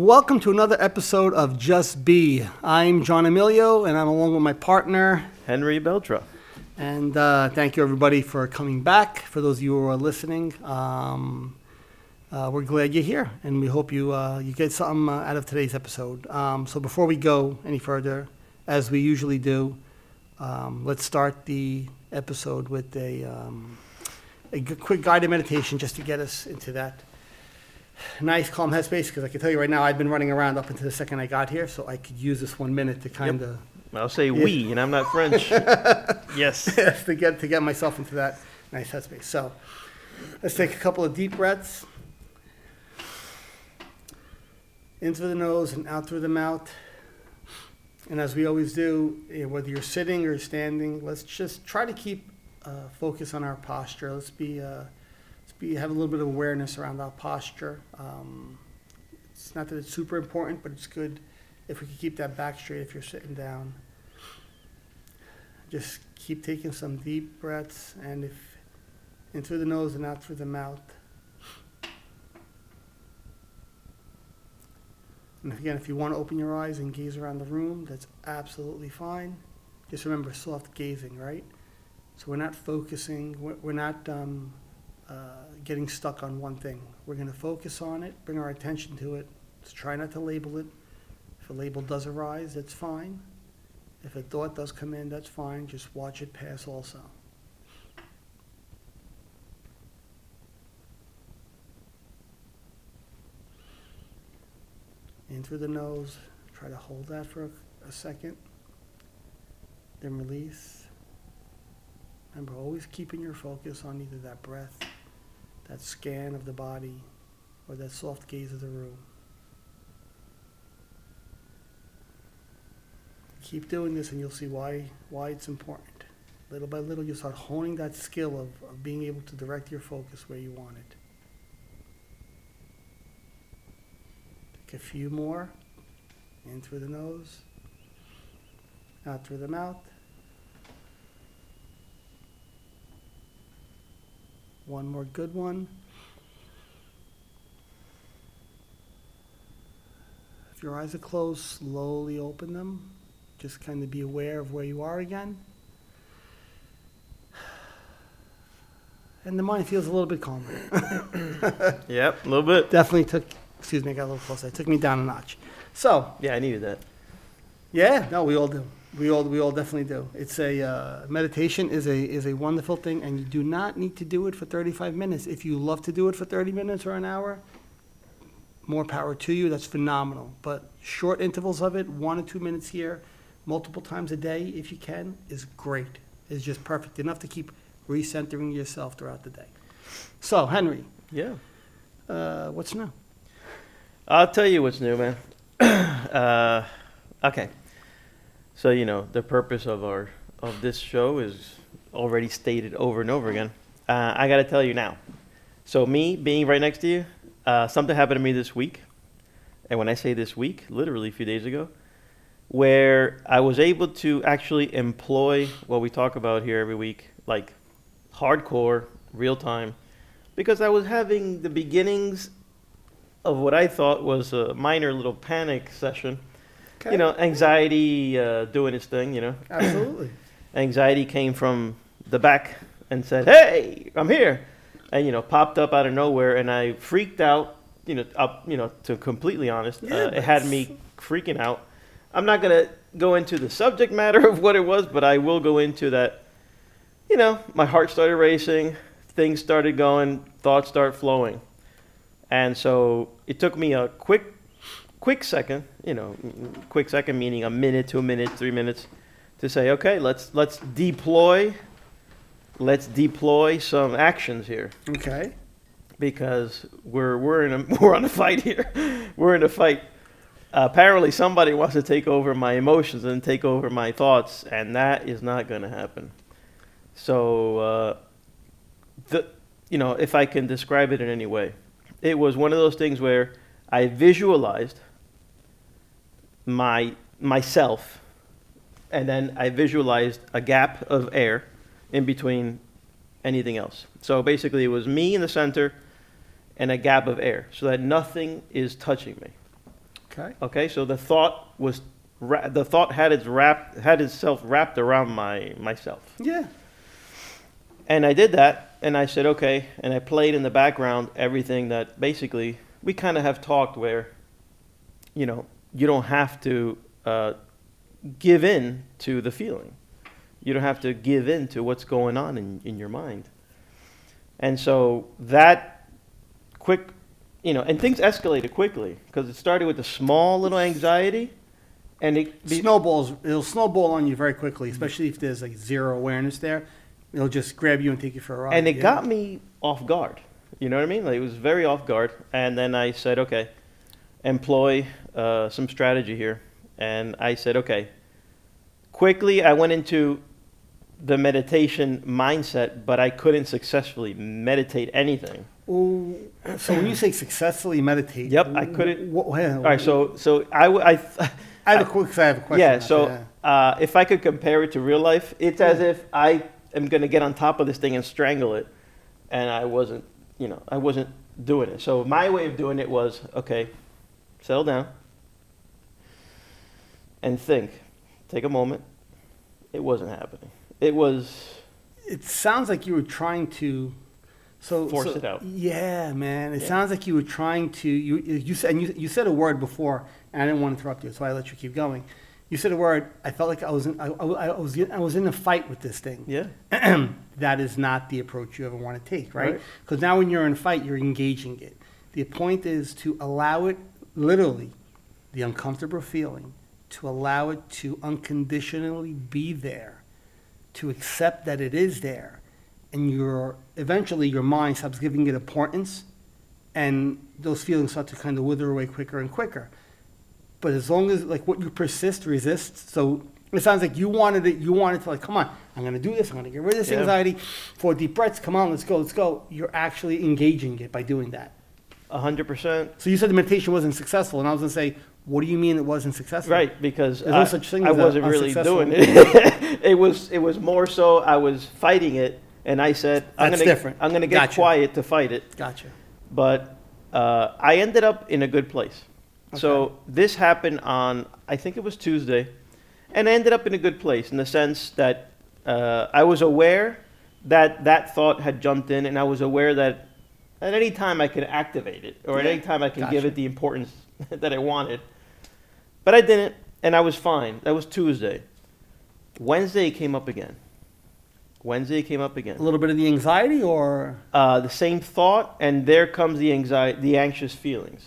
Welcome to another episode of Just Be. I'm John Emilio, and I'm along with my partner. Henry Beltra. And uh, thank you, everybody, for coming back. For those of you who are listening, um, uh, we're glad you're here, and we hope you uh, you get something uh, out of today's episode. Um, so before we go any further, as we usually do, um, let's start the episode with a um, a quick guided meditation just to get us into that nice calm headspace. Because I can tell you right now, I've been running around up until the second I got here, so I could use this one minute to kind of I'll say we, and I'm not French. yes. to get to get myself into that nice headspace. So let's take a couple of deep breaths. In through the nose and out through the mouth. And as we always do, eh, whether you're sitting or standing, let's just try to keep uh, focus on our posture. Let's be, uh, be have a little bit of awareness around our posture. Um, it's not that it's super important, but it's good if we can keep that back straight if you're sitting down. Just keep taking some deep breaths, and if in through the nose and out through the mouth. And again, if you want to open your eyes and gaze around the room, that's absolutely fine. Just remember soft gazing, right? So we're not focusing, we're not um, uh, getting stuck on one thing. We're going to focus on it, bring our attention to it. Try not to label it. If a label does arise, that's fine. If a thought does come in, that's fine. Just watch it pass also. In through the nose. Try to hold that for a, a second. Then release. Remember, always keeping your focus on either that breath, that scan of the body, or that soft gaze of the room. Keep doing this and you'll see why, why it's important. Little by little, you'll start honing that skill of, of being able to direct your focus where you want it. Take a few more. In through the nose, out through the mouth. One more good one. If your eyes are closed, slowly open them. Just kind of be aware of where you are again. And the mind feels a little bit calmer. Yep, a little bit. Definitely took, excuse me, I got a little closer. It took me down a notch. So, Yeah, I needed that. yeah, no, we all do. We all, we all definitely do. It's a uh, meditation is a is a wonderful thing, and you do not need to do it for 35 minutes. If you love to do it for 30 minutes or an hour, more power to you. That's phenomenal. But short intervals of it, one or two minutes here, multiple times a day, if you can, is great. It's just perfect enough to keep recentering yourself throughout the day. So, Henry, Yeah. uh, what's new? I'll tell you what's new, man. uh, okay. So you know the purpose of our of this show is already stated over and over again. Uh, I got to tell you now. So me being right next to you, uh, something happened to me this week, and when I say this week, literally a few days ago, where I was able to actually employ what we talk about here every week, like hardcore, real time, because I was having the beginnings of what I thought was a minor little panic session. Okay. You know, anxiety uh, doing its thing, you know. Absolutely. Anxiety came from the back and said, "Hey, I'm here," and you know, popped up out of nowhere, and I freaked out. You know, up. You know, to completely honest, Yeah, uh, it had me freaking out. I'm not gonna go into the subject matter of what it was, but I will go into that. You know, my heart started racing, things started going, thoughts start flowing, and so it took me a quick, quick second. You know, quick second meaning a minute, two minutes, three minutes to say, okay, let's let's deploy, let's deploy some actions here Okay. because we're we're in a we're on a fight here. we're in a fight. apparently, somebody wants to take over my emotions and take over my thoughts, and that is not going to happen. So, uh, the you know, if I can describe it in any way, it was one of those things where I visualized my myself and then I visualized a gap of air in between anything else. So basically, it was me in the center and a gap of air, so that nothing is touching me. Okay. Okay, so the thought was ra- the thought had its wrap had itself wrapped around my myself, Yeah. and I did that, and I said okay, and I played in the background everything that basically we kind of have talked where, you know, you don't have to uh, give in to the feeling, you don't have to give in to what's going on in in your mind, and so that quick, you know, and things escalated quickly because it started with a small little anxiety, and it be- Snowballs, it'll snowball on you very quickly, especially if there's like zero awareness there. It'll just grab you and take you for a ride. and it yeah. got me off guard. You know what I mean? Like it was very off guard. And then I said, okay, employ uh, some strategy here. And I said, okay. Quickly, I went into the meditation mindset, but I couldn't successfully meditate anything. Ooh, so when you say successfully meditate, Yep, I couldn't- What, All right, so so I, I I have a quick. I have a question. yeah. So uh, if I could compare it to real life, it's as if I am going to get on top of this thing and strangle it, and I wasn't, you know, I wasn't doing it. So my way of doing it was okay, settle down and think. Take a moment. It wasn't happening. It was it sounds like you were trying to. So Force so- it out. Yeah, man. It Yeah. sounds like you were trying to. You you said and you, you said a word before, and I didn't want to interrupt you, so I let you keep going. You said a word. I felt like I was in. I, I, I was I was in a fight with this thing. yeah. that is not the approach you ever want to take, right? Right. Because now when you're in a fight, you're engaging it. The point is to allow it, literally, the uncomfortable feeling, to allow it to unconditionally be there, to accept that it is there, and your eventually your mind stops giving it importance, and those feelings start to kind of wither away quicker and quicker. But as long as like what you persist resists, so it sounds like you wanted it. You wanted to like, come on, I'm gonna do this. I'm gonna get rid of this Yeah. anxiety. Four deep breaths. Come on, let's go, let's go. You're actually engaging it by doing that. A hundred percent. So you said the meditation wasn't successful, and I was gonna say, what do you mean it wasn't successful? Right, because There's no I, such thing I wasn't really doing it. it was it was more so I was fighting it, and I said I'm That's gonna different. I'm gonna get Gotcha. quiet to fight it. Gotcha. But uh, I ended up in a good place. So this happened on I think it was Tuesday, and I ended up in a good place in the sense that uh, I was aware that that thought had jumped in, and I was aware that at any time I could activate it, or at Yeah. any time I could give it the importance that I wanted. But I didn't, and I was fine. That was Tuesday. Wednesday came up again. Wednesday came up again. A little bit of the anxiety, or Uh, the same thought, and there comes the anxiety, the anxious feelings.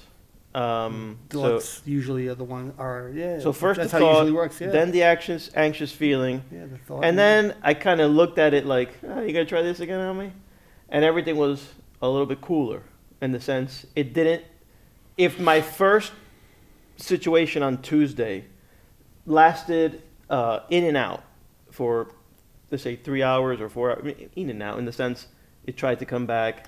Um, so, thoughts usually are the one are yeah. so first the thought, usually works. Yeah. then the anxious, anxious feeling, yeah, the thought. and then I kind of looked at it like, oh, "You gonna try this again on me?" And everything was a little bit cooler in the sense it didn't. If my first situation on Tuesday lasted uh, in and out for, let's say, three hours or four hours, I mean, in and out in the sense it tried to come back.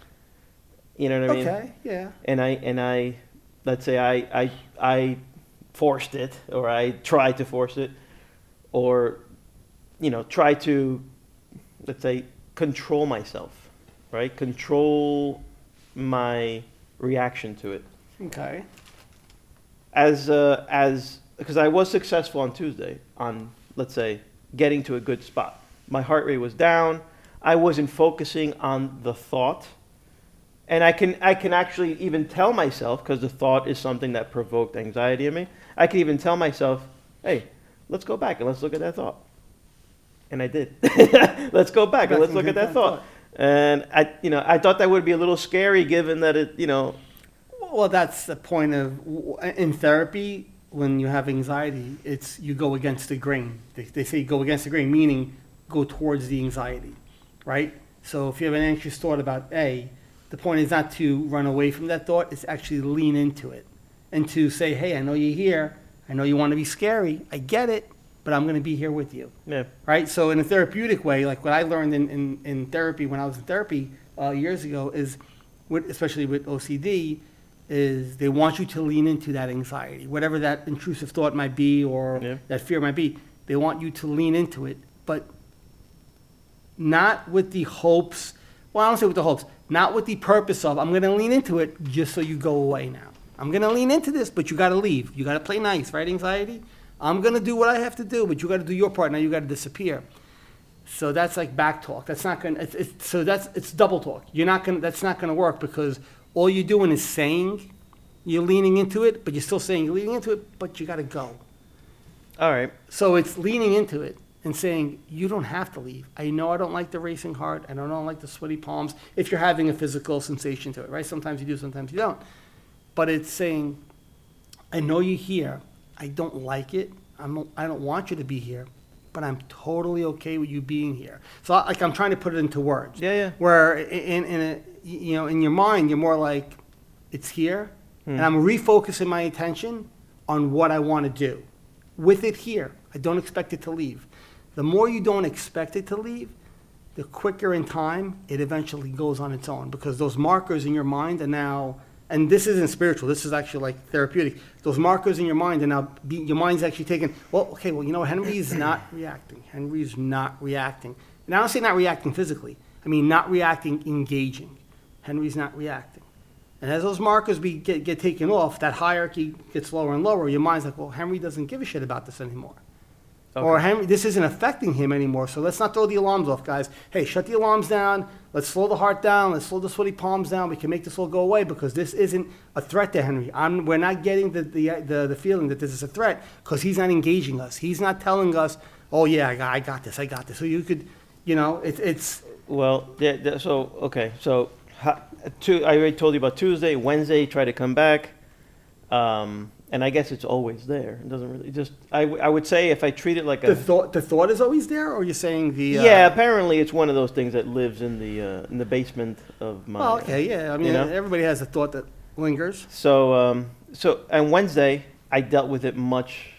You know what I mean? okay, yeah. and I and I let's say I I I forced it or I tried to force it or you know try to let's say control myself right control my reaction to it Okay. as uh, as because I was successful on Tuesday on let's say getting to a good spot my heart rate was down I wasn't focusing on the thought and I can I can actually even tell myself because the thought is something that provoked anxiety in me. I can even tell myself, "Hey, let's go back and let's look at that thought." And I did. let's go back and let's look at that thought. And I, you know, I thought that would be a little scary, given that it, you know, Well, that's the point of in therapy when you have anxiety. It's you go against the grain. They, they say go against the grain, meaning go towards the anxiety, right? So if you have an anxious thought about A, the point is not to run away from that thought. It's actually lean into it and to say, "Hey, I know you're here. I know you want to be scary. I get it, but I'm going to be here with you." yeah, right? So in a therapeutic way, like what I learned in, in, in therapy when I was in therapy uh, years ago is, with, especially with OCD, is they want you to lean into that anxiety, whatever that intrusive thought might be or Yeah. that fear might be. They want you to lean into it, but not with the hopes. Well, I don't say with the hopes, not with the purpose of I'm going to lean into it just so you go away now. I'm gonna lean into this, but you gotta leave. You gotta play nice, right? Anxiety. I'm gonna do what I have to do, but you gotta do your part. Now you gotta disappear. So that's like back talk. That's not gonna. It's, it's, so that's it's double talk. You're not gonna. That's not gonna work because all you're doing is saying you're leaning into it, but you're still saying you're leaning into it, but you gotta go. All right. So it's leaning into it and saying, you don't have to leave. I know I don't like the racing heart. I don't, don't like the sweaty palms if you're having a physical sensation to it, right? Sometimes you do, sometimes you don't. But it's saying, I know you're here. I don't like it. I'm, I don't want you to be here, but I'm totally okay with you being here. So like I'm trying to put it into words. Yeah, yeah. Where in, in a, you know, in your mind, you're more like, it's here. And hmm. I'm refocusing my attention on what I want to do with it here. I don't expect it to leave. The more you don't expect it to leave, the quicker in time it eventually goes on its own because those markers in your mind are now, and this isn't spiritual, this is actually like therapeutic. Those markers in your mind are now, be, your mind's actually taken, well, okay, well, you know, Henry's not reacting. Henry's not reacting. And I don't say not reacting physically, I mean not reacting engaging. Henry's not reacting. And as those markers be, get, get taken off, that hierarchy gets lower and lower. Your mind's like, well, Henry doesn't give a shit about this anymore. Or Henry, this isn't affecting him anymore, so let's not throw the alarms off, guys. Hey, shut the alarms down. Let's slow the heart down. Let's slow the sweaty palms down. We can make this all go away because this isn't a threat to Henry. I'm, we're not getting the, the, the, the feeling that this is a threat because he's not engaging us. He's not telling us, oh, yeah, I got, I got this, I got this. So you could, you know, it, it's, Well, yeah, so okay, so ha, two, I already told you about Tuesday, Wednesday, try to come back, um, and I guess it's always there. It doesn't really just. I, w- I would say if I treat it like the a thought, the thought is always there, or you're saying the. Uh, yeah, apparently it's one of those things that lives in the uh, in the basement of my. Oh, okay, yeah. I mean, know? everybody has a thought that lingers. So um, so and Wednesday I dealt with it much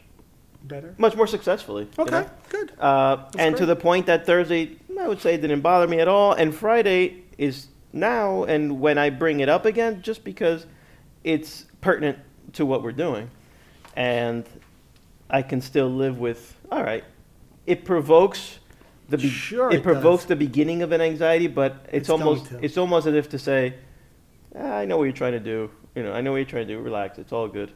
Better. much more successfully. you Okay, know? good. Uh, and to great. the point that Thursday, I would say, it didn't bother me at all. And Friday is now, and when I bring it up again, just because it's pertinent to what we're doing, and I can still live with. All right, it provokes the be- Sure it it provokes does. the beginning of an anxiety, but it's, It's going almost to. it's almost as if to say, "Ah, I know what you're trying to do. You know, I know what you're trying to do. Relax. It's all good.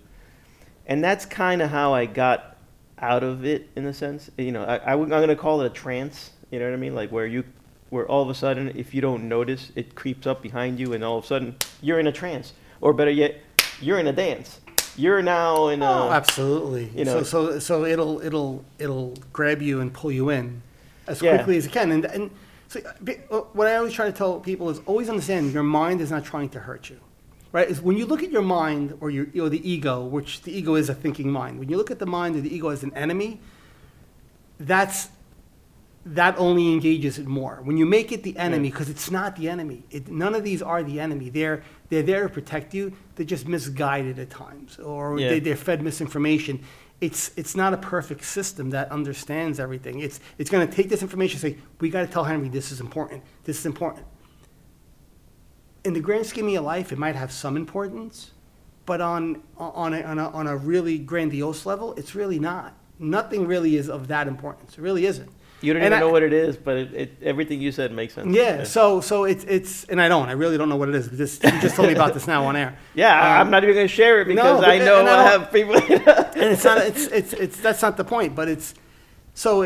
And that's kind of how I got out of it in a sense. You know, I, I am going to call it a trance. You know what I mean? Like where you, where all of a sudden, if you don't notice, it creeps up behind you, and all of a sudden you're in a trance, or better yet, you're in a dance. You're now in a. Oh, absolutely. you know- so, so, so it'll, it'll, it'll grab you and pull you in as Yeah. quickly as it can. And, and so, uh, be- uh, what I always try to tell people is always understand your mind is not trying to hurt you, right? Is when you look at your mind or your, or the ego, which the ego is a thinking mind. When you look at the mind or the ego as an enemy, that's that only engages it more. When you make it the enemy, because it's not the enemy. It, none of these are the enemy. They're they're there to protect you. They're just misguided at times, or Yeah. they, they're fed misinformation. It's it's not a perfect system that understands everything. It's it's going to take this information and say we got to tell Henry this is important. This is important. In the grand scheme of your life, it might have some importance, but on on a, on a, on a really grandiose level, it's really not. Nothing really is of that importance. It really isn't. You don't and even I- know what it is, but it, it, everything you said makes sense. Yeah, so so it's it's and I don't. I really don't know what it is. This, you just told me about this now on air. Yeah, Um, I'm not even going to share it because but- I know I I have people. and it's not it's, it's it's that's not the point but it's so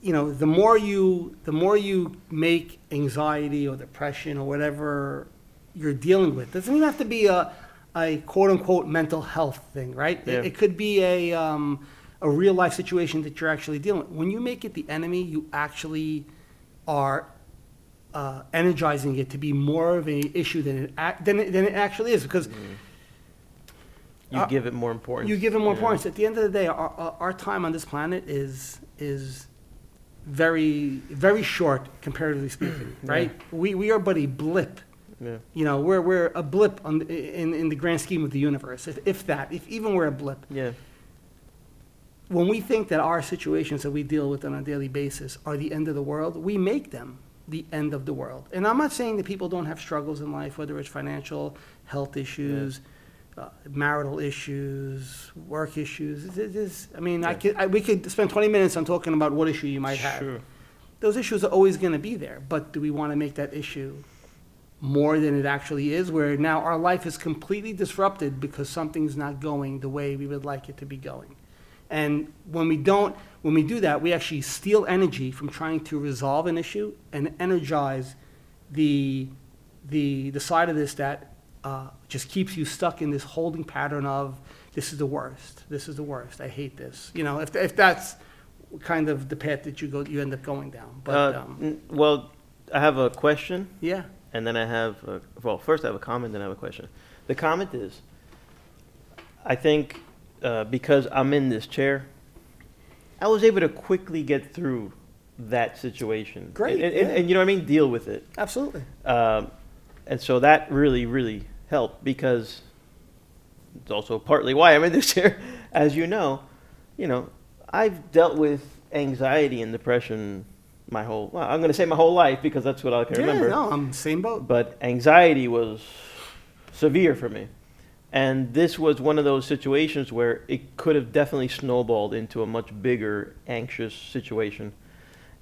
you know the more you the more you make anxiety or depression or whatever you're dealing with doesn't even have to be a a quote unquote mental health thing right Yeah. it, it could be a um, a real life situation that you're actually dealing with when you make it the enemy you actually are uh, energizing it to be more of an issue than it, than it, than it actually is because you Uh, give it more importance. you give it more Yeah. importance. At the end of the day, our, our, time on this planet is is very very short comparatively speaking, right? We we are but a blip. Yeah. You know, we're we're a blip on the, in in the grand scheme of the universe, if, if that, if even we're a blip. Yeah. When we think that our situations that we deal with on a daily basis are the end of the world, we make them the end of the world. And I'm not saying that people don't have struggles in life, whether it's financial, health issues, uh, marital issues, work issues. It- it is- I mean, I could, I, we could spend 20 minutes on talking about what issue you might have. Sure. Those issues are always going to be there, but do we want to make that issue more than it actually is, where now our life is completely disrupted because something's not going the way we would like it to be going. And when we don't, when we do that, we actually steal energy from trying to resolve an issue and energize the, the, the side of this that uh, just keeps you stuck in this holding pattern of, this is the worst, this is the worst, I hate this. You know, if, if that's kind of the path that you go, you end up going down. But, Uh, um, n- well, I have a question, yeah, and then I have a, well, first I have a comment, then I have a question. The comment is, I think uh, because I'm in this chair, I was able to quickly get through that situation. Great, and, and, yeah. and you know what I mean. Deal with it. absolutely. Um, and so that really, really helped because it's also partly why I'm in this chair. As you know, you know, I've dealt with anxiety and depression my whole, well, I'm going to say my whole life because that's what I can Yeah, remember. no, I'm same boat. But anxiety was severe for me. And this was one of those situations where it could have definitely snowballed into a much bigger anxious situation.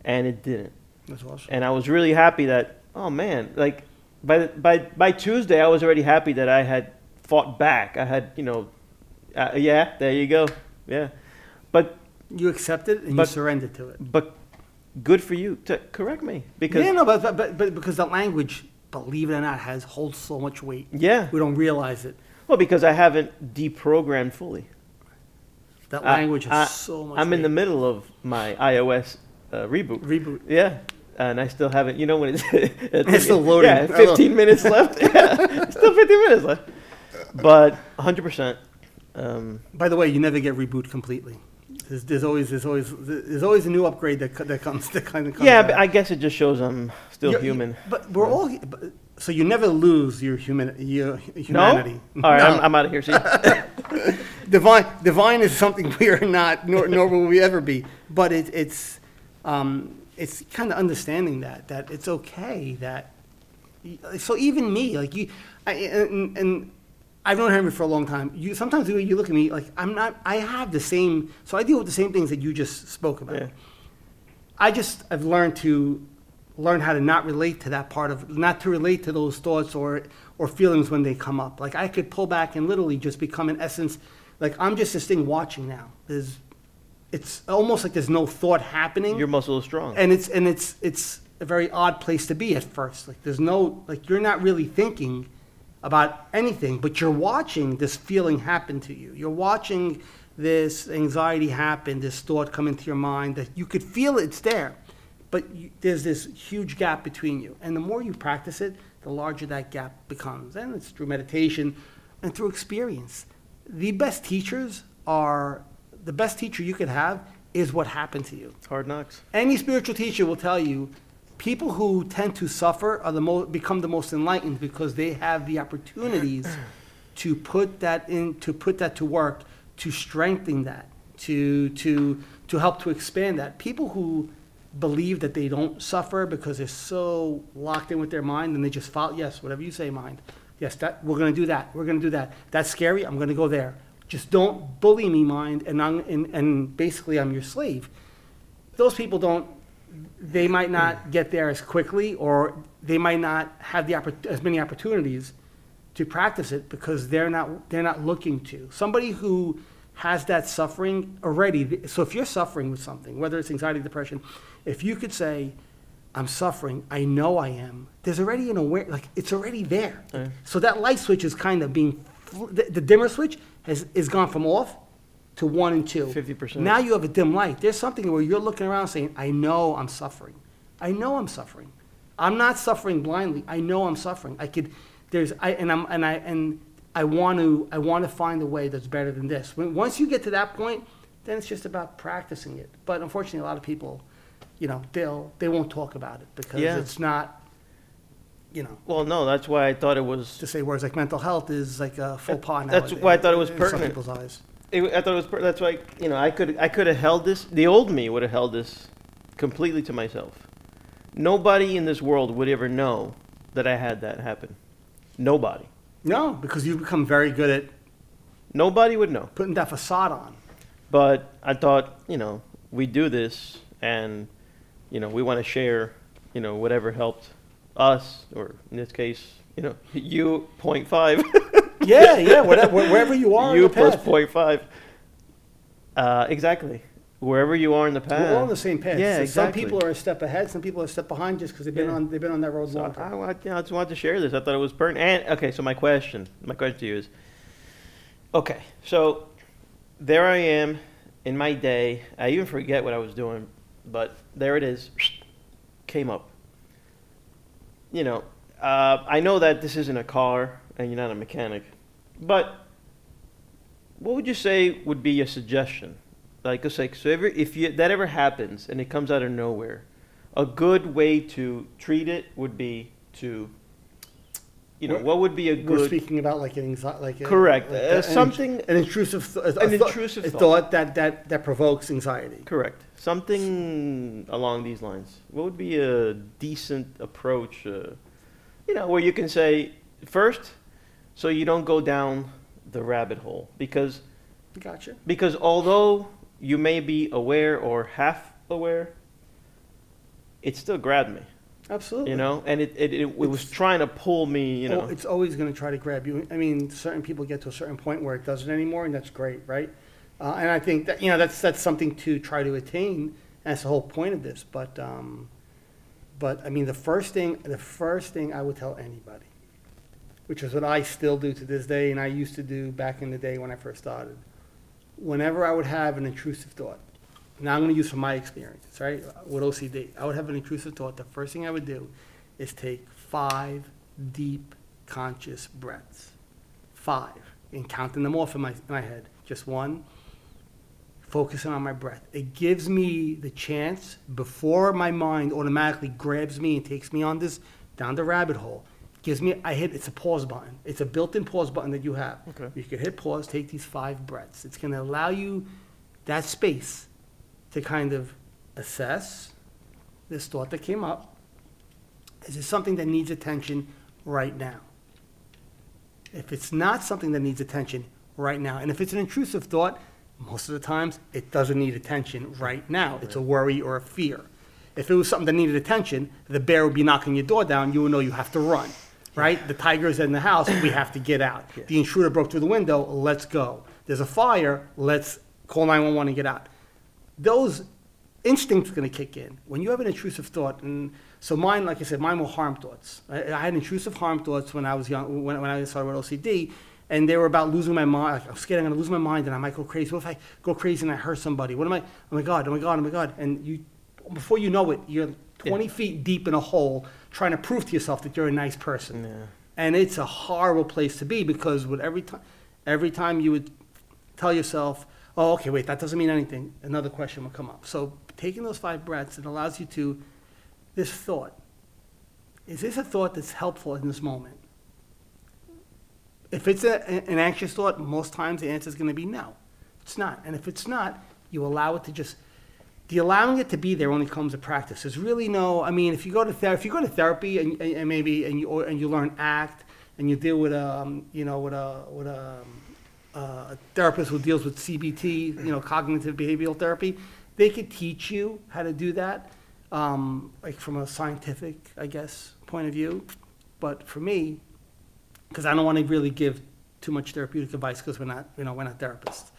And it didn't That's awesome. and I was really happy that oh man, like by by by Tuesday I was already happy that I had fought back. I had you know, uh, yeah, there you go, yeah, but You accepted it and But- you surrendered to it. but good for you to correct me because yeah, no, but, but, but, but because the language, believe it or not, has holds so much weight. yeah, We don't realize it. Well because I haven't deprogrammed fully. That language I- has so much I'm weight. in the middle of my iOS uh, reboot. Reboot. Yeah. And I still haven't, you know, when it's, It's still loading. Yeah, 15 minutes left. Yeah, still 15 minutes left. But 100%. Um, By the way, you never get reboot completely. There's, there's always there's always there's always a new upgrade that that comes that kind of comes. yeah, out. but I guess it just shows I'm still You're- human. But we're all but- so you never lose your human your No? humanity. All right, No. I'm, I'm out of here. See? divine divine is something we are not nor, nor will we ever be but it, it's um, it's kind of understanding that that it's okay that so even me like you I, and, and I've known Henry for a long time. You sometimes way you look at me, like I'm not. I have the same. So I deal with the same things that you just spoke about. Yeah. I just I've learned to learn how to not relate to that part of not to relate to those thoughts or or feelings when they come up. Like I could pull back and literally just become in essence like I'm just this thing watching now. There's it's almost like there's no thought happening. Your muscle is strong. and it's and it's it's a very odd place to be at first. Like there's no like you're not really thinking about anything, but you're watching this feeling happen to you. You're watching this anxiety happen, this thought come into your mind that you could feel it's there, but you, there's this huge gap between you. And the more you practice it, the larger that gap becomes. And it's through meditation and through experience. The best teachers are the best teacher you could have is what happened to you. It's hard knocks. Any spiritual teacher will tell you people who tend to suffer are the mo- become the most enlightened because they have the opportunities to put that in to put that to work to strengthen that to to to help to expand that people who believe that they don't suffer because they're so locked in with their mind and they just follow yes whatever you say mind. Yes that we're going to do that we're going to do that. That's scary i'm going to go there. Just don't bully me mind and I'm, and, and basically i'm your slave. Those people don't they might not get there as quickly or they might not have the as many opportunities to practice it because they're not they're not looking to. Somebody who has that suffering already so if you're suffering with something whether it's anxiety depression if you could say i'm suffering i know i am there's already an aware like it's already there Yeah. so that light switch is kind of being the, the dimmer switch has is gone from off to one and two 50%. now you have a dim light. There's something where you're looking around saying, I know I'm suffering. I know I'm suffering. I'm not suffering blindly. I know I'm suffering. I could, there's, I, and I'm, and I, and I want to, I want to find a way that's better than this. When, once you get to that point, then it's just about practicing it. But unfortunately, a lot of people, you know, they'll, they won't talk about it because Yeah. it's not, you know, Well, no, that's why I thought it was. to say words like mental health is like a faux pas That's why I thought it was pertinent. in some people's eyes. It, I thought it was. per- That's why you know I could I could have held this. The old me would have held this completely to myself. Nobody in this world would ever know that I had that happen. Nobody. No, because you've become very good at Nobody would know. putting that facade on. But I thought, you know, we do this and, you know, we want to share, you know, whatever helped us, or in this case, you know, you point five, Yeah, yeah, whatever, wherever you are you in the plus path. point five. Uh, exactly. Wherever you are in the path. We're all on the same path. Yeah, So exactly. Some people are a step ahead, some people are a step behind just because they've been Yeah. on, they've been on that road So longer. I, want- you know, I just wanted to share this. I thought it was pertinent. And okay, so my question, my question to you is, okay, so there I am in my day. I even forget what I was doing, but there it is, came up. You know, uh, I know that this isn't a car and you're not a mechanic, but what would you say would be a suggestion? Like, it's like, so if you, that ever happens and it comes out of nowhere, a good way to treat it would be to, you know, We're- what would be a good? We're speaking about like an anxiety, like. a- Correct. like Uh, an- something- An intrusive, th- An thought- intrusive a thought. thought that, that, that provokes anxiety. correct, something along these lines. What would be a decent approach, uh, you know, where you can say, first, so you don't go down the rabbit hole, because Gotcha. Because although you may be aware or half aware, it still grabbed me, Absolutely. you know, and it, it, it, it was trying to pull me, you Oh, know. it's always going to try to grab you. I mean, certain people get to a certain point where it doesn't anymore, and that's great, right? Uh, and I think that you know that's that's something to try to attain. And that's the whole point of this. But um, but I mean, the first thing the first thing I would tell anybody, which is what I still do to this day, and I used to do back in the day when I first started. Whenever I would have an intrusive thought, now I'm going to use from my experience, right, with OCD. I would have an intrusive thought. The first thing I would do is take five deep conscious breaths. Five. And counting them off in my, in my head. Just one. Focusing on my breath. It gives me the chance before my mind automatically grabs me and takes me on this down the rabbit hole. Gives me I hit it's a pause button. It's a built-in pause button that you have. Okay. You can hit pause, take these five breaths. It's gonna allow you that space to kind of assess this thought that came up. Is it something that needs attention right now? If it's not something that needs attention right now, and if it's an intrusive thought, most of the times it doesn't need attention right now. It's a worry or a fear. If it was something that needed attention, the bear would be knocking your door down. You would know you have to run, right? The tiger's in the house. We have to get out. Yeah. The intruder broke through the window. Let's go. There's a fire. Let's call 911 and get out. Those instincts going to kick in when you have an intrusive thought. And so mine, like I said, mine were harm thoughts. I, I had intrusive harm thoughts when I was young, when, when I started with OCD, and they were about losing my mind. Like, I'm scared I'm going to lose my mind and I might go crazy. What if I go crazy and I hurt somebody? What am I? Oh my God! Oh my God! Oh my God! And you, before you know it, you're 20 feet deep in a hole trying to prove to yourself that you're a nice person. Yeah. And it's a horrible place to be because with every time, every time you would tell yourself, "Oh, okay, wait, that doesn't mean anything," another question will come up. So taking those five breaths, it allows you to this thought. Is this a thought that's helpful in this moment? If it's a, an anxious thought, most times the answer is going to be no. It's not. And if it's not, you allow it to just. The allowing it to be there only comes to practice. There's really no. I mean, if you go to ther- if you go to therapy and, and, and maybe and you or, and you learn act and you deal with um you know with a with a, um, a therapist who deals with CBT, you know, cognitive behavioral therapy, they could teach you how to do that, um, like from a scientific, I guess, point of view. But for me, because I don't want to really give too much therapeutic advice because we're not, you know, we're not therapists.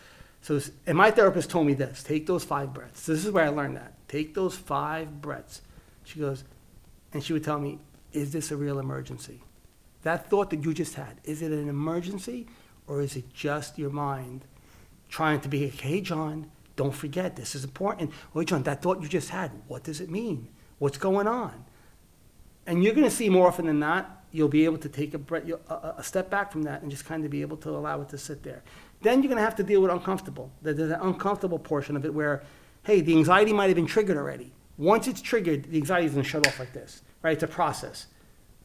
So, and my therapist told me this: take those five breaths. This is where I learned that. Take those five breaths. She goes, and she would tell me, "Is this a real emergency? That thought that you just had, is it an emergency, or is it just your mind trying to be, hey, John, don't forget this is important. Wait, John, that thought you just had, what does it mean? What's going on? And you're going to see more often than not, you'll be able to take a, breath, a, step back from that and just kind of be able to allow it to sit there. Then you're going to have to deal with uncomfortable. There's an uncomfortable portion of it where, hey, the anxiety might have been triggered already. Once it's triggered, the anxiety is going to shut off like this, right? It's a process,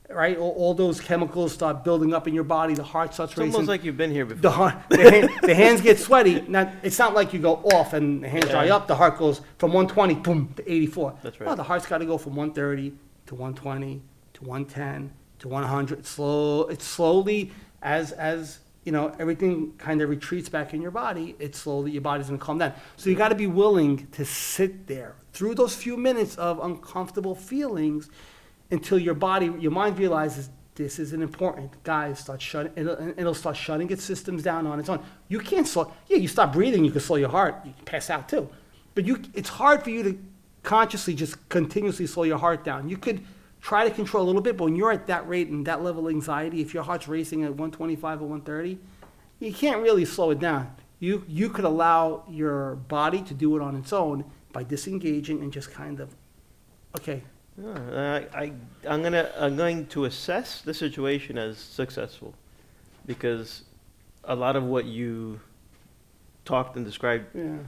right? All, all those chemicals start building up in your body. The heart starts It's racing. almost like you've been here before. The, heart, the, hand, the hands get sweaty. Now, it's not like you go off and the hands dry up. The heart goes from 120, boom, to 84. That's No, right. the heart's got to go from 130 to 120 to 110 to 100. Slow. It's slowly as as you know everything kind of retreats back in your body. It's slowly your body's gonna calm down. So you got to be willing to sit there through those few minutes of uncomfortable feelings. until your body, your mind realizes this isn't important. Guys, start shutting. It'll, it'll start shutting its systems down on its own. You can't slow. Yeah, you stop breathing, you can slow your heart. You can pass out too. But you, it's hard for you to consciously just continuously slow your heart down. You could try to control a little bit, but when you're at that rate and that level of anxiety, if your heart's racing at 125 or 130, you can't really slow it down. You you could allow your body to do it on its own by disengaging and just kind of, okay, Uh, I, I, I'm gonna, I'm going to assess the situation as successful, because a lot of what you talked and described, yeah,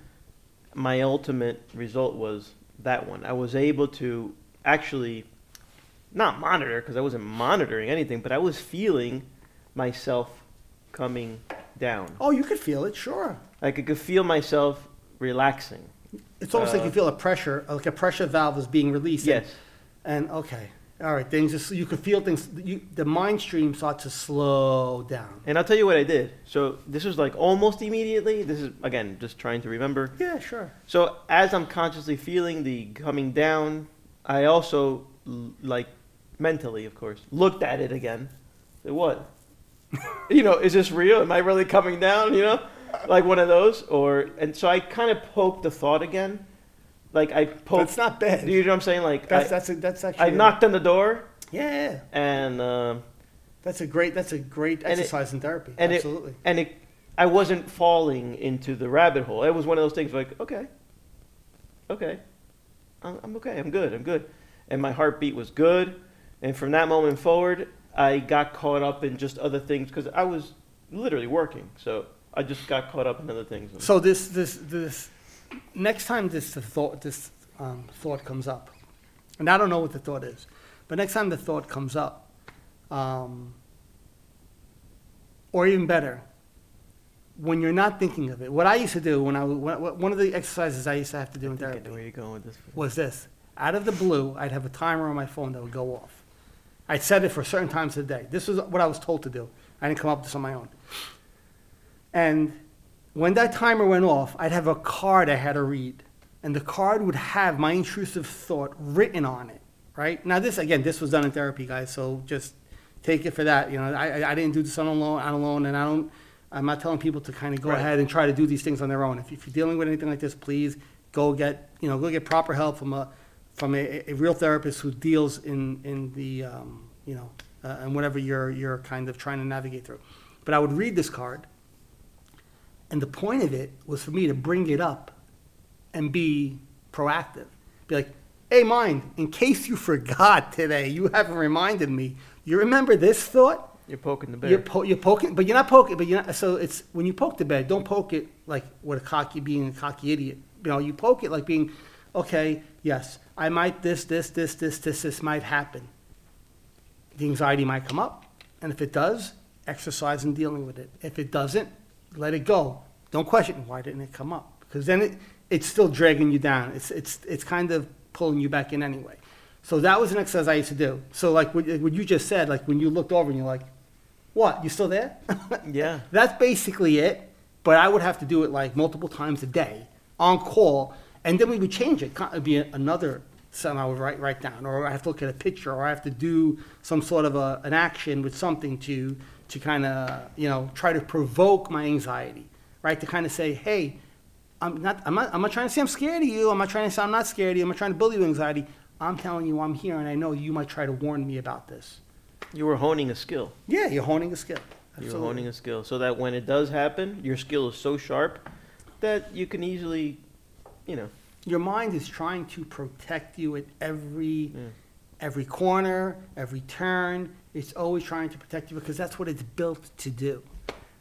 my ultimate result was that one. I was able to actually, not monitor, because I wasn't monitoring anything, but I was feeling myself coming down. oh, you could feel it, sure. Like I could feel myself relaxing. It's almost like Uh, you feel a pressure, like a pressure valve is being released. and- Yes. And, okay, all right, things just, you could feel things, you, the mind stream starts to slow down. And I'll tell you what I did. So this was like almost immediately. This is again just trying to remember. Yeah, sure. So as I'm consciously feeling the coming down, I also l- like mentally, of course, looked at it again. Said, what? you know, is this real? Am I really coming down? You know, like one of those. Or and so I kind of poked the thought again. Like I poked. That's not bad. Do you know what I'm saying? Like That's, I, that's, a, that's actually. I knocked on the door Yeah, and. Um, that's a great, that's a great And it- exercise in therapy, and absolutely. it and it I wasn't falling into the rabbit hole. It was one of those things like, okay, okay, I'm, I'm okay, I'm good, I'm good, and my heartbeat was good, and from that moment forward, I got caught up in just other things because I was literally working, so I just got caught up in other things. So this, this, this, next time this thought, this um, thought comes up, and I don't know what the thought is, but next time the thought comes up, um, or even better, when you're not thinking of it, what I used to do when I was, when- one of the exercises I used to have to do in I think therapy where you're going with this. was this. Out of the blue, I'd have a timer on my phone that would go off. I'd set it for certain times of the day. This was what I was told to do. I didn't come up with this on my own. And when that timer went off, I'd have a card I had to read. And the card would have my intrusive thought written on it, right? Now, this, again, this was done in therapy, guys, so just take it for that. You know, I, I- I didn't do this on alone, on alone, and I don't, I'm not telling people to kind of go Right. ahead and try to do these things on their own. If, if you're dealing with anything like this, please go get, you know, go get proper help from a, from a, a real therapist who deals in, in the, um, you know, uh, and whatever you're, you're kind of trying to navigate through. But I would read this card, and the point of it was for me to bring it up and be proactive. Be like, hey, mind, in case you forgot today, you haven't reminded me. You remember this thought? You're poking the bear. You're, po- you're poking, but you're not poking. But you're not. So it's when you poke the bear, don't poke it like what a cocky being a cocky idiot. You know, you poke it like being, okay, yes, I might this, this, this, this, this, this might happen. The anxiety might come up, and if it does, exercise in dealing with it. If it doesn't, let it go. Don't question why didn't it come up because then it, it's still dragging you down. It's it's it's kind of pulling you back in anyway. So that was an exercise I used to do. So like what, what you just said, like when you looked over and you're like, what? You still there? yeah. That's basically it. But I would have to do it like multiple times a day on call, and then we would change it. It'd be another something I would write write down, or I have to look at a picture, or I have to do some sort of a, an action with something to to kind of you know try to provoke my anxiety, right? To kind of say, hey, I'm not I'm not I'm not trying to say I'm scared of you. I'm not trying to say I'm not scared of you. I'm not trying to bully you anxiety. I'm telling you I'm here, and I know you might try to warn me about this. You were honing a skill. Yeah, you're honing a skill. You're honing a skill so that when it does happen, your skill is so sharp that you can easily, you know, Your mind is trying to protect you at every every corner, every turn. It's always trying to protect you because that's what it's built to do.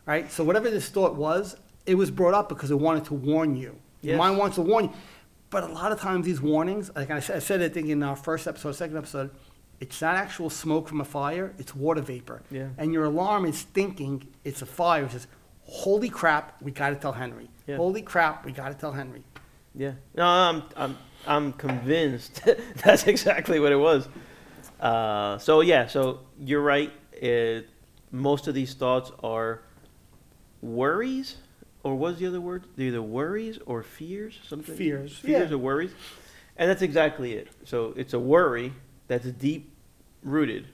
Right? So whatever this thought was, it was brought up because it wanted to warn you. Your mind wants to warn you. But a lot of times these warnings, like I said, I said I think in our first episode, second episode, it's not actual smoke from a fire, it's water vapor. Yeah. And your alarm is thinking it's a fire. It says, holy crap, we got to tell Henry. Yeah. Holy crap, we got to tell Henry. Yeah. No, I'm I'm I'm convinced that's exactly what it was. Uh, so yeah, so you're right. It, most of these thoughts are worries, or was the other word? They're either worries or fears, something. Fears, fears yeah. or worries, and that's exactly it. So it's a worry that's deep rooted,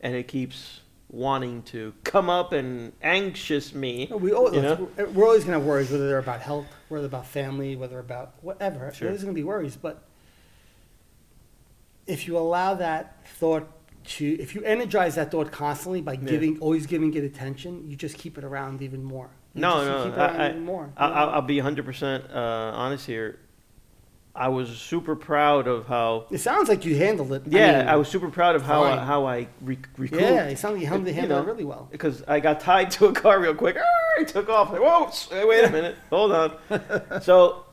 and it keeps wanting to come up and anxious me. We always, You know? we're always going to have worries, whether they're about health, whether they're about family, whether about whatever. Sure. There's going to be worries, but if you allow that thought to, if you energize that thought constantly by Yeah. giving, always giving it attention, you just keep it around even more. You No, no, keep it around I- I- more. I, I'll, I'll be 100% uh, honest here. I was super proud of how. it sounds like you handled it. Yeah, mean, I, was super proud of how I, how I re- recouped. Yeah, it sounds like you handled, You know. it really well. because I got tied to a car real quick. I took off. Like, Whoa, wait a minute, hold on. so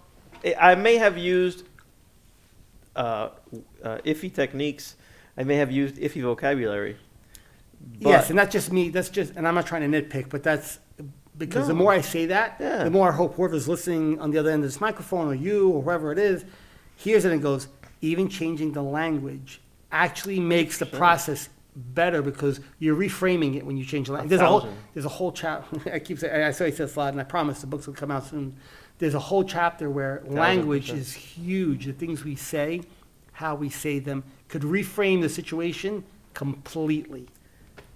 I I may have used uh, uh, iffy techniques. I may have used iffy vocabulary. Yes, and that's just me. That's just, and I'm not trying to nitpick, but that's because the No. more I say that, Yeah. the more I hope whoever's listening on the other end of this microphone, or you, or whoever it is, hears it and goes, even changing the language actually makes the 100%. process better because you're reframing it when you change the language. There's a whole, thousand. there's a whole chapter. I keep saying, I say this a lot, and I promise the books will come out soon. There's a whole chapter where language percent. is huge. The things we say, how we say them, could reframe the situation completely.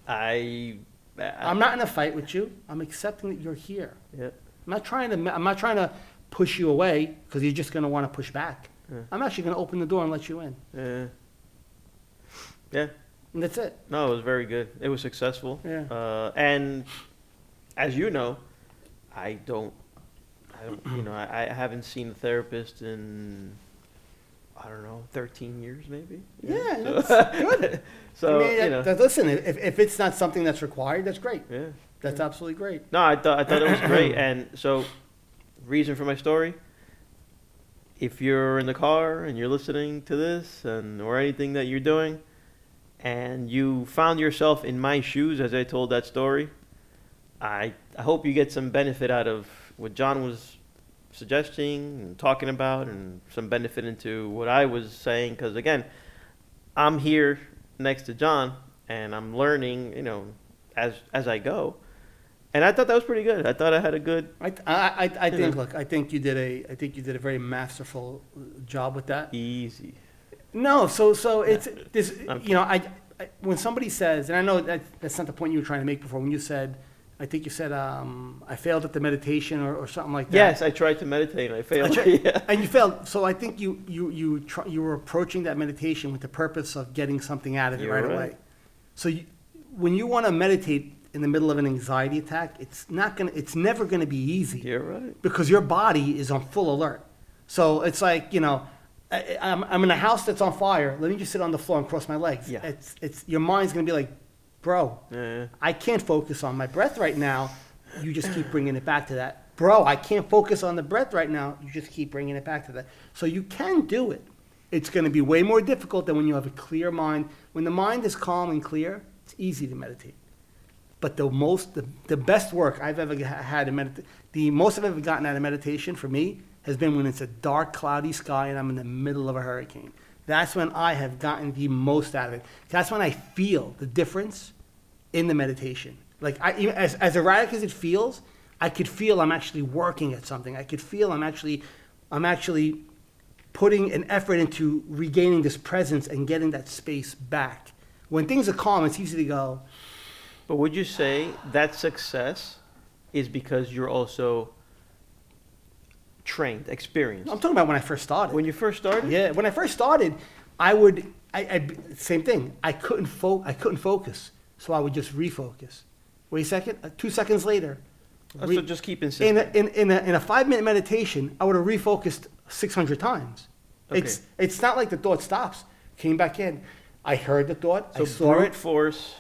I I'm not in a fight with you. I'm accepting that you're here. yeah, I'm not trying to. I'm not trying to push you away because you're just going to want to push back. Yeah. I'm actually going to open the door and let you in, yeah, yeah. and that's it. No, it was very good. It was successful. Yeah. Uh, and as you know, I don't, I don't, you know, I, I haven't seen a therapist in, I don't know, 13 years maybe. Yeah, that's good. so I mean, you know, that- listen, if, if it's not something that's required, that's great. yeah. That's absolutely great. No, I thought I thought it was great. And so, reason for my story. If you're in the car and you're listening to this, and or anything that you're doing, and you found yourself in my shoes as I told that story, I I hope you get some benefit out of what John was suggesting and talking about, and some benefit into what I was saying. Because again, I'm here next to John, and I'm learning, you know, as as I go. And I thought that was pretty good. I thought I had a good I, I, I, I think. know. Look, I think you did a. I think you did a very masterful job with that. easy. No, so so it's this. You know, I, I when somebody says, and I know that that's not the point you were trying to make before. When you said, I think you said, um, I failed at the meditation or, or something like that. Yes, I tried to meditate and I failed. I tri- yeah. And you failed. So I think you you you try, you were approaching that meditation with the purpose of getting something out of it You're right, right. away. So you, when you want to meditate in the middle of an anxiety attack, it's not gonna. It's never gonna be easy You're right. because your body is on full alert. So it's like you know, I, I'm, I'm in a house that's on fire. Let me just sit on the floor and cross my legs. Yeah. It's it's your mind's gonna be like, bro, Yeah. I can't focus on my breath right now. You just keep bringing it back to that. Bro, I can't focus on the breath right now. You just keep bringing it back to that. So you can do it. It's going to be way more difficult than when you have a clear mind. When the mind is calm and clear, it's easy to meditate. But the most, the, the best work I've ever had in meditation, the most I've ever gotten out of meditation for me has been when it's a dark, cloudy sky and I'm in the middle of a hurricane. That's when I have gotten the most out of it. That's when I feel the difference in the meditation. Like I, even as, as erratic as it feels, I could feel I'm actually working at something. I could feel I'm actually, I'm actually putting an effort into regaining this presence and getting that space back. When things are calm, it's easy to go, But would you say that success is because you're also trained, experienced? I'm talking about when I first started. When you first started? Yeah, when I first started, I would, I, I same thing. I couldn't fo- I couldn't focus, so I would just refocus. Wait a second. Uh, two seconds later, re- so just keep in insisting. a, in, in a, in a five minute meditation, I would have refocused 600 times. It's, Okay. it's not like the thought stops, came back in. I heard the thought, I so saw brute it, force.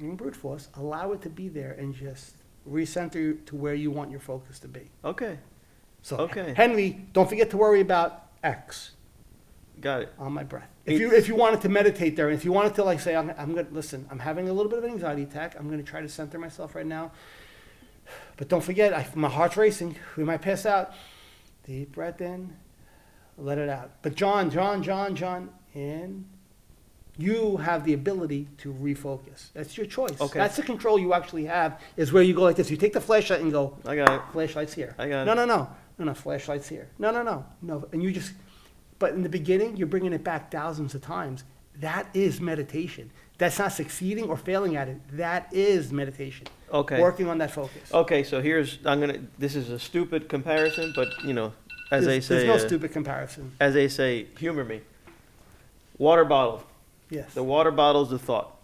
in brute force, allow it to be there and just recenter to where you want your focus to be. Okay, So, Okay. Henry, don't forget to worry about X got it. on my breath. If you, if you wanted to meditate there, and if you wanted to like say, I'm, I'm going to, listen, I'm having a little bit of an anxiety attack. I'm going to try to center myself right now. But don't forget, I, my heart's racing. We might pass out. Deep breath in, let it out. But John, John, John, John, in. You have the ability to refocus. That's your choice. Okay. That's the control you actually have. Is where you go like this. You take the flashlight and go, I got it. flashlight's here. I got no, it. No, no, no, no, flashlight's here. No, no, no, no. And you just, but in the beginning, you're bringing it back thousands of times, That is meditation. That's not succeeding or failing at it. That is meditation. Okay. Working on that focus. Okay, so here's I'm gonna. This is a stupid comparison, but you know, as there's, they say, there's no uh, stupid comparison. as they say, humor me. Water bottle. Yes. The water bottle is the thought.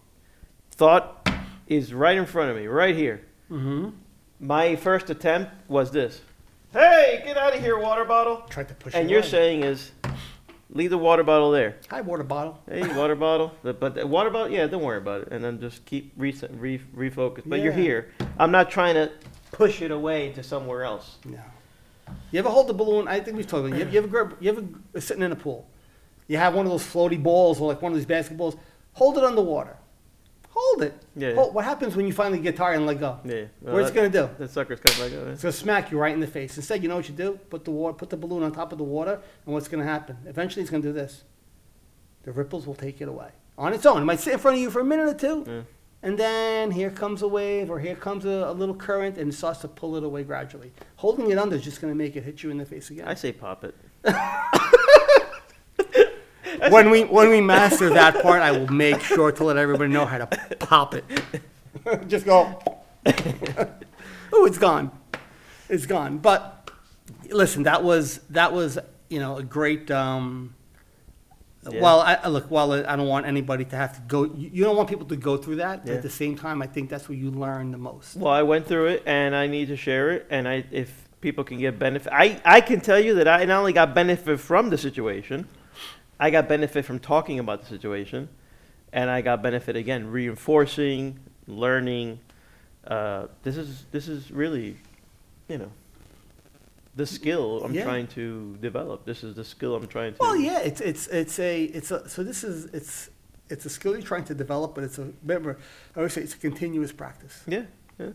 Thought is right in front of me, right here. Mm-hmm. My first attempt was this. Hey, get out of here, water bottle. Tried to push. It. And you're away. saying is, leave the water bottle there. hi, water bottle. Hey, water bottle. But but the water bottle, yeah, don't worry about it. And then just keep re- re- refocus. But you're Yeah. here. I'm not trying to push it away to somewhere else. No. You ever hold the balloon? I think we've talked about it. You ever, you ever, grab, you ever sitting in a pool? You have one of those floaty balls or like one of these basketballs. Hold it underwater. Hold it. Yeah. Hold- what happens when you finally get tired and let go? Yeah. well, What's it going to do? that sucker's coming back out. It's going to smack you right in the face. Instead, you know what you do? Put the, water, put the balloon on top of the water, and what's going to happen? Eventually, it's going to do this. The ripples will take it away on its own. It might sit in front of you for a minute or two, Yeah. and then here comes a wave or here comes a, a little current, and it starts to pull it away gradually. Holding it under is just going to make it hit you in the face again. I say pop it. when we when we master that part, I will make sure to let everybody know how to pop it. Just go. oh, it's gone. It's gone. But listen, that was that was you know a great. Um, Yeah. Well, I, I- look, while I don't want anybody to have to go, you, you don't want people to go through that. Yeah. at the same time, I think that's where you learn the most. Well, I went through it, and I need to share it. And I, if people can get benefit, I, I can tell you that I not only got benefit from the situation, I got benefit from talking about the situation, and I got benefit again reinforcing, learning. Uh, this is this is really, you know, the skill I'm Yeah. trying to develop. This is the skill I'm trying to. Well, yeah, it's it's it's a it's a so this is it's it's a skill you're trying to develop, but it's a remember I always say it's a continuous practice. Yeah. Yeah.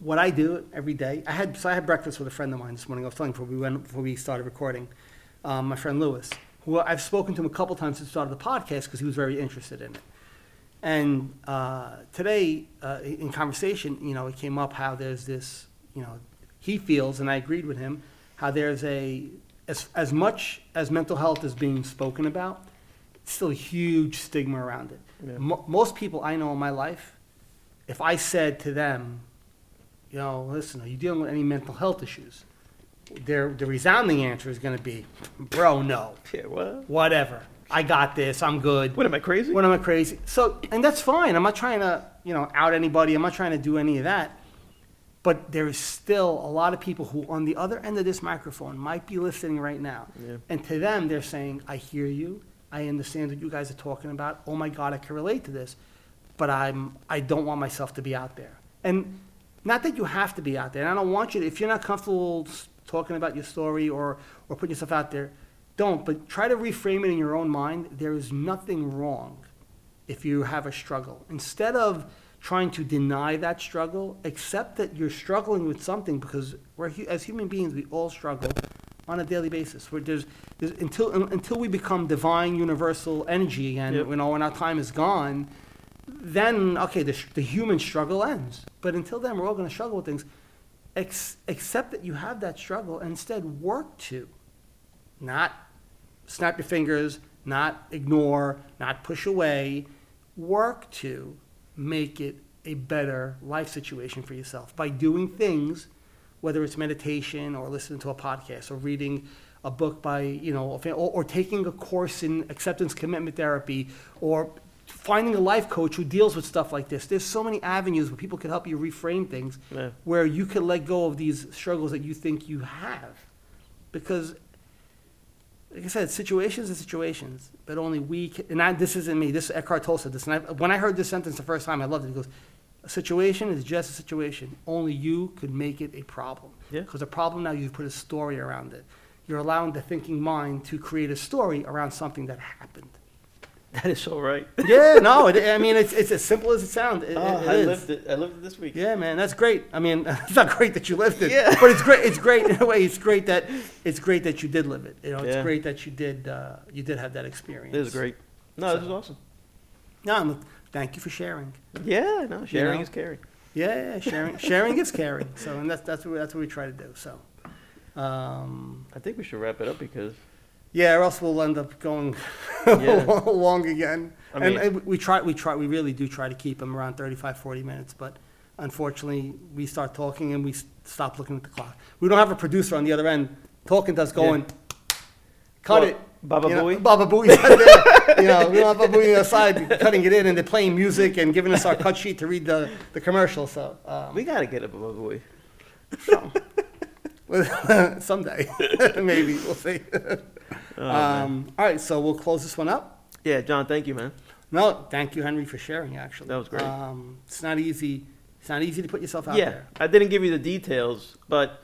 What I do every day, I had so I had breakfast with a friend of mine this morning. I was telling before we went before we started recording, um, my friend Lewis, who I've spoken to him a couple times since the start of the podcast because he was very interested in it. And uh, today, uh, in conversation, you know, it came up how there's this, you know, he feels, and I agreed with him, how there's a, as, as much as mental health is being spoken about, it's still a huge stigma around it. Yeah. Mo- most people I know in my life, if I said to them, you know, listen, are you dealing with any mental health issues? Their, the resounding answer is going to be, bro, no, Yeah. What? whatever. I got this. I'm good. What am I crazy? What am I crazy? So, and that's fine. I'm not trying to, you know, out anybody. I'm not trying to do any of that. But there is still a lot of people who, on the other end of this microphone, might be listening right now. Yeah. And to them, they're saying, I hear you. I understand what you guys are talking about. Oh my God, I can relate to this. But I'm, I don't want myself to be out there. And not that you have to be out there. And I don't want you to, if you're not comfortable s- talking about your story or, or putting yourself out there, don't. But try to reframe it in your own mind. There is nothing wrong if you have a struggle. Instead of trying to deny that struggle, accept that you're struggling with something because we're, as human beings, we all struggle on a daily basis. Where there's, there's, until, until we become divine, universal energy again, Yep. you know, when our time is gone, then, okay, the, the human struggle ends. But until then, we're all going to struggle with things. Ex- accept that you have that struggle and instead work to not snap your fingers, not ignore, not push away. Work to make it a better life situation for yourself by doing things, whether it's meditation or listening to a podcast or reading a book by, you know, or, or taking a course in acceptance commitment therapy or finding a life coach who deals with stuff like this. There's so many avenues where people can help you reframe things Yeah. where you can let go of these struggles that you think you have. Because, like I said, situations are situations, but only we can, and I, this isn't me, this Eckhart Tolle said this, and I, when I heard this sentence the first time, I loved it. He goes, a situation is just a situation. Only you could make it a problem. Yeah. Because a problem now, you've put a story around it. You're allowing the thinking mind to create a story around something that happened. That is so right. Yeah, no, it, I mean, it's, it's as simple as it sounds. It, Oh, it I is. lived it. I lived it this week. Yeah, man, that's great. I mean, it's not great that you lived it, Yeah. but it's great. It's great in a way. It's great that it's great that you did live it. You know, it's Yeah. great that you did uh, you did have that experience. This is great. No, this is awesome. No, I'm- thank you for sharing. Yeah, no, sharing know? is caring. Yeah, yeah, sharing sharing is caring. So, and that's that's what that's what we try to do. So, um, I think we should wrap it up because yeah, or else we'll end up going Yeah. long again. I and, mean- and we try, we try, we really do try to keep them around 35, 40 minutes, but unfortunately, we start talking and we s- stop looking at the clock. We don't have a producer on the other end talking to us going, cut it. Baba you know, Booey? Baba Booey's not there. You know, we don't have Baba Booey on the side cutting it in and they're playing music and giving us our cut sheet to read the, the commercial, so. um, We gotta get a Baba Booey. Someday, maybe, we'll see. Oh. Um, all right, so we'll close this one up. Yeah, John, thank you, man. No, thank you, Henry, for sharing, actually. That was great. Um, it's not easy, it's not easy to put yourself out Yeah, there. I didn't give you the details, but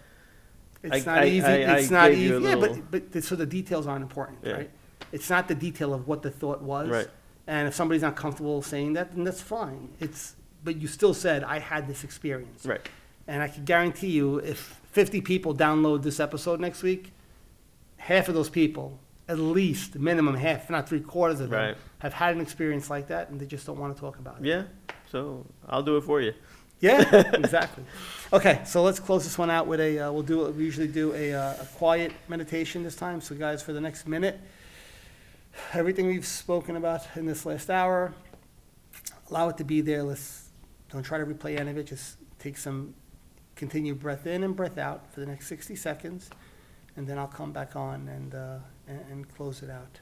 It's I- not I- easy, I- it's not easy, yeah, little- but, but, the- so the details aren't important, Yeah. right? It's not the detail of what the thought was. Right. And if somebody's not comfortable saying that, then that's fine. It's, but you still said, I had this experience. right. And I can guarantee you, if 50 people download this episode next week, half of those people, at least minimum half, if not three quarters of them, Right. have had an experience like that and they just don't want to talk about it. Yeah, so I'll do it for you. Yeah, exactly. Okay, so let's close this one out with a, uh, we'll do, what we usually do a, uh, a quiet meditation this time. So guys, for the next minute, everything we've spoken about in this last hour, allow it to be there. Let's, don't try to replay any of it. Just take some continued breath in and breath out for the next 60 seconds. And then I'll come back on and, uh, and, and close it out.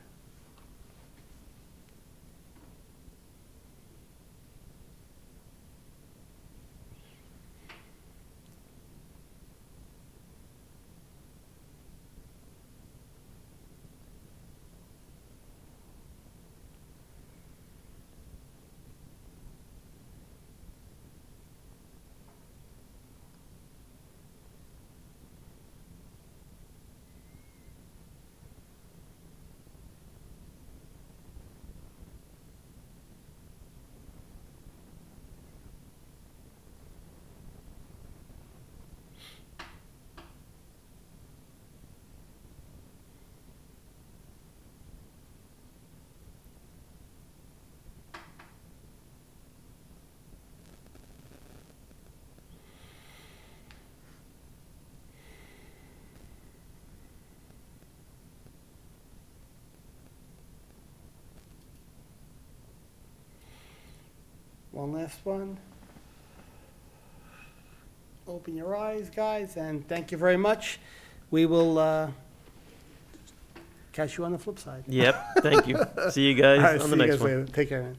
One last one. Open your eyes, guys, and thank you very much. We will uh, catch you on the flip side. Yep, thank you. See you guys right, on see the you next guys one. later. Take care, man.